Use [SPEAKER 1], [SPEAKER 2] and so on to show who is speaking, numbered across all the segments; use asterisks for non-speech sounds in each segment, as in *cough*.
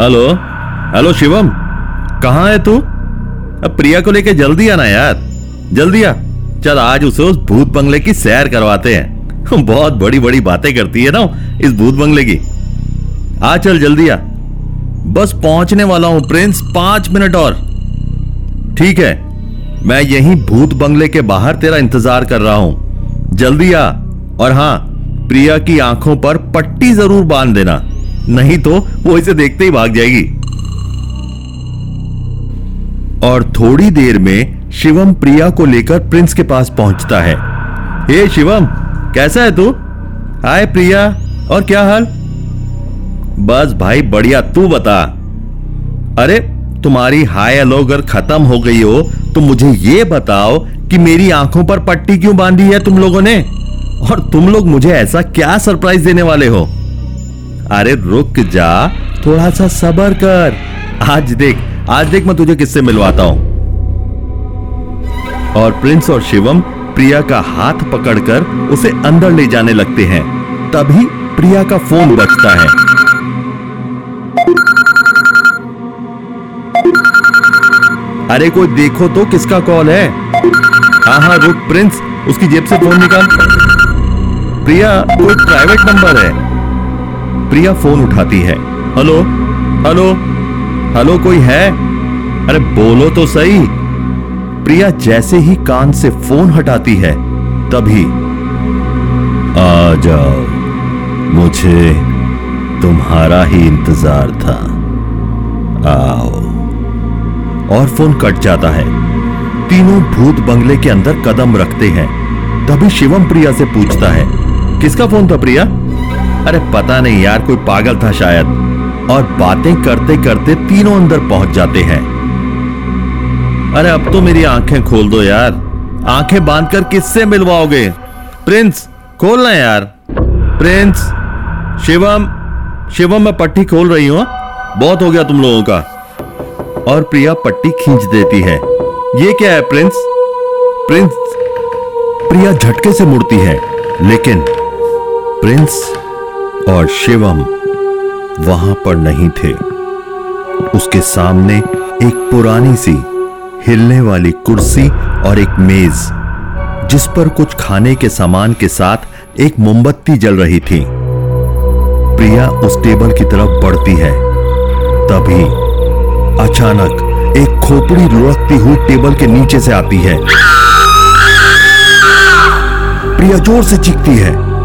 [SPEAKER 1] Hello? Hello Shivam, कहाँ है तू? अब प्रिया को लेके जल्दी आना यार। जल्दी आ। चल, आज उसे उस भूत बंगले की सैर करवाते हैं। *laughs* बहुत बड़ी बड़ी बातें करती है ना इस भूत बंगले की। आ, चल, जल्दी आ। बस पहुँचने वाला हूँ, प्रिंस, पाँच मिनट और। ठीक है, मैं यहीं भूत बंगले के बाहर तेरा इंतज़ार कर रहा हूँ। जल्दी आ। और हाँ, प्रिया की आँखों पर पट्टी ज़रूर बाँध देना। नहीं तो वो इसे देखते ही भाग जाएगी। और थोड़ी देर में शिवम प्रिया को लेकर प्रिंस के पास पहुँचता है। हे शिवम, कैसा है तू? हाय प्रिया, और क्या हाल? बस भाई, बढ़िया, तू बता। अरे, तुम्हारी हाय हेलो अगर खत्म हो गई हो तो मुझे ये बताओ कि मेरी आँखों पर पट्टी क्यों बांधी है तुम लोगों ने? और तुम लोग मुझे ऐसा क्या सरप्राइज़ देने वाले हो? अरे रुक जा थोड़ा सा सबर कर। आज देख आज देख मैं तुझे किससे मिलवाता हूँ। और प्रिंस और शिवम प्रिया का हाथ पकड़कर उसे अंदर ले जाने लगते हैं। तभी प्रिया का फ़ोन बजता है। अरे कोई देखो तो किसका कॉल है? हाँ हाँ रुक प्रिंस, उसकी जेब से फ़ोन निकाल। प्रिया, कोई प्राइवेट नंबर है। प्रिया फ़ोन उठाती है। हेलो? हेलो? हेलो, कोई है? अरे बोलो तो सही। प्रिया जैसे ही कान से फ़ोन हटाती है, तभी। आ जाओ। मुझे तुम्हारा ही इंतज़ार था। आओ। और फ़ोन कट जाता है। तीनों भूत बंगले के अंदर कदम रखते हैं। तभी शिवम प्रिया से पूछता है, किसका फ़ोन था प्रिया? अरे पता नहीं यार, कोई पागल था शायद। और बातें करते करते तीनों अंदर पहुँच जाते हैं। अरे अब तो मेरी आँखें खोल दो यार। आँखें बांधकर किससे मिलवाओगे? प्रिंस खोलना यार। प्रिंस, शिवम शिवम, मैं पट्टी खोल रही हूँ? बहुत हो गया तुम लोगों का। और प्रिया पट्टी खींच देती है। ये क्या है प्रिंस? प्रिंस, प्रिया झटके से मुड़ती है। लेकिन प्रिंस और शिवम वहाँ पर नहीं थे। उसके सामने एक पुरानी सी हिलने वाली कुर्सी और एक मेज, जिस पर कुछ खाने के सामान के साथ एक मोमबत्ती जल रही थी। प्रिया उस टेबल की तरफ़ बढ़ती है। तभी अचानक एक खोपड़ी लुढ़कती हुई टेबल के नीचे से आती है। प्रिया ज़ोर से चीखती है।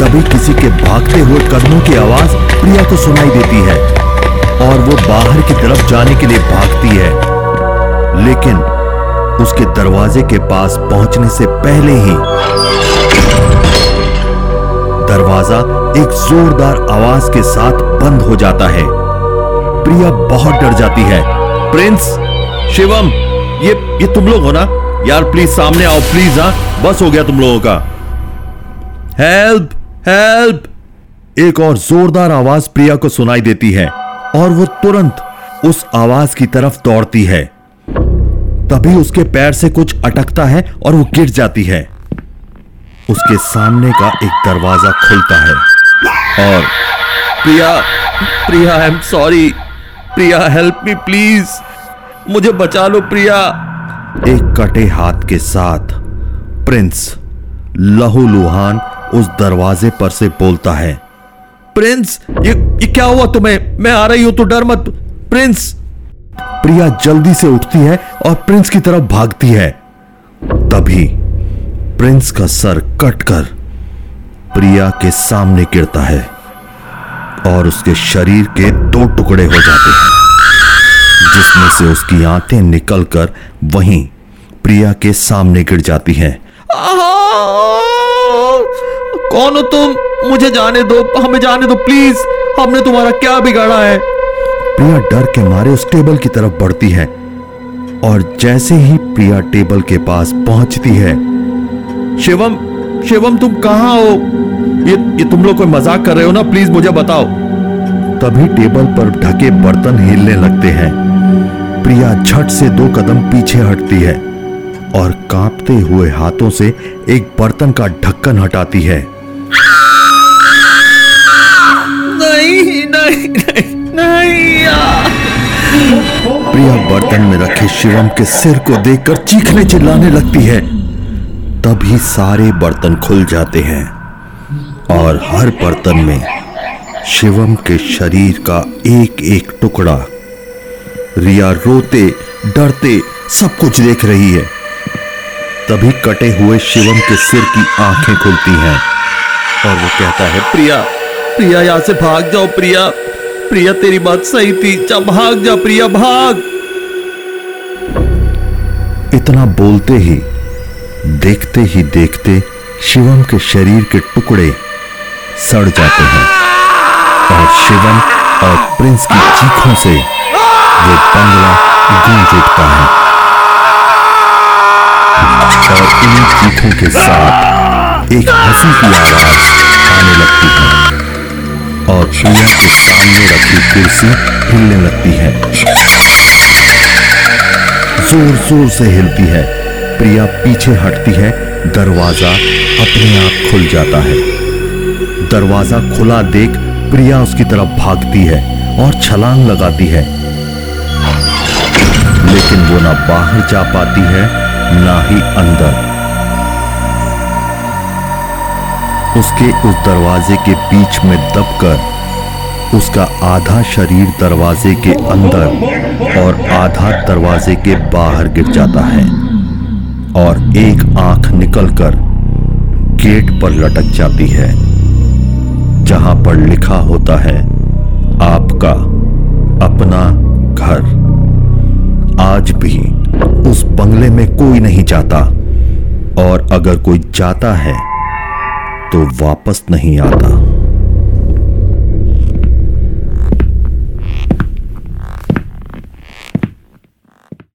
[SPEAKER 1] तभी किसी के भागते हुए कदमों की आवाज़ प्रिया को सुनाई देती है और वो बाहर की तरफ़ जाने के लिए भागती है। लेकिन उसके दरवाजे के पास पहुँचने से पहले ही दरवाज़ा एक जोरदार आवाज़ के साथ बंद हो जाता है। प्रिया बहुत डर जाती है। प्रिंस, शिवम, ये ये तुम लोग हो ना? यार, प्लीज़ सामने आओ, प्लीज़ हाँ? बस हो गया तुम लोगों का। हेल्प! हेल्प एक और जोरदार आवाज़ प्रिया को सुनाई देती है, और वो तुरंत उस आवाज़ की तरफ़ दौड़ती है। तभी उसके पैर से कुछ अटकता है और वो गिर जाती है। उसके सामने का एक दरवाज़ा खुलता है, और Priya Priya I am sorry Priya help me please मुझे बचा लो, प्रिया। एक कटे हाथ के साथ प्रिंस लहू लुहान उस दरवाजे पर से बोलता है, प्रिंस, ये ये क्या हुआ तुम्हें? मैं आ रही हूँ तो डर मत, प्रिंस! प्रिया जल्दी से उठती है और प्रिंस की तरफ़ भागती है। तभी प्रिंस का सर कटकर प्रिया के सामने गिरता है और उसके शरीर के दो टुकड़े हो जाते हैं, जिसमें से उसकी आँखें निकलकर वहीं प्रिया के सामने गिर जाती हैं। कौन हो तुम? मुझे जाने दो, हमें जाने दो प्लीज़ हमने तुम्हारा क्या बिगाड़ा है? प्रिया डर के मारे उस टेबल की तरफ़ बढ़ती है और जैसे ही प्रिया टेबल के पास पहुँचती है, शिवम शिवम, तुम कहाँ हो? ये ये तुम लोग कोई मज़ाक कर रहे हो ना? प्लीज़ मुझे बताओ. तभी टेबल पर ढके बर्तन हिलने लगते हैं। प्रिया झट से दो कदम पीछे हटती है और कांपते हुए हाथों से एक बर्तन का ढक्कन हटाती है। प्रिया बर्तन में रखे शिवम के सिर को देखकर चीखने चिल्लाने लगती है। तभी सारे बर्तन खुल जाते हैं और हर बर्तन में शिवम के शरीर का एक एक टुकड़ा। रिया रोते, डरते, सब कुछ देख रही है। तभी कटे हुए शिवम के सिर की आँखें खुलती हैं और वो कहता है, प्रिया प्रिया, यहाँ से भाग जाओ, प्रिया। प्रिया, तेरी बात सही थी। जा भाग, जा प्रिया, भाग। इतना बोलते ही, देखते ही देखते शिवम के शरीर के टुकड़े सड़ जाते हैं। और शिवम और प्रिंस की चीखों से वो बंगला गूंज उठता है। और इन चीखों के साथ एक हँसी की आवाज़ आने लगती और प्रिया के सामने रखी कुर्सी हिलने लगती है। ज़ोर ज़ोर से हिलती है। प्रिया पीछे हटती है। दरवाज़ा अपने आप खुल जाता है। दरवाज़ा खुला देख प्रिया उसकी तरफ़ भागती है और छलांग लगाती है। लेकिन वो ना बाहर जा पाती है, ना ही अंदर। उसके उस दरवाजे के बीच में दबकर उसका आधा शरीर दरवाजे के अंदर और आधा दरवाजे के बाहर गिर जाता है और एक आँख निकलकर गेट पर लटक जाती है, जहाँ पर लिखा होता है, आपका अपना घर। आज भी उस बंगले में कोई नहीं जाता और अगर कोई जाता है तो वापस नहीं आता।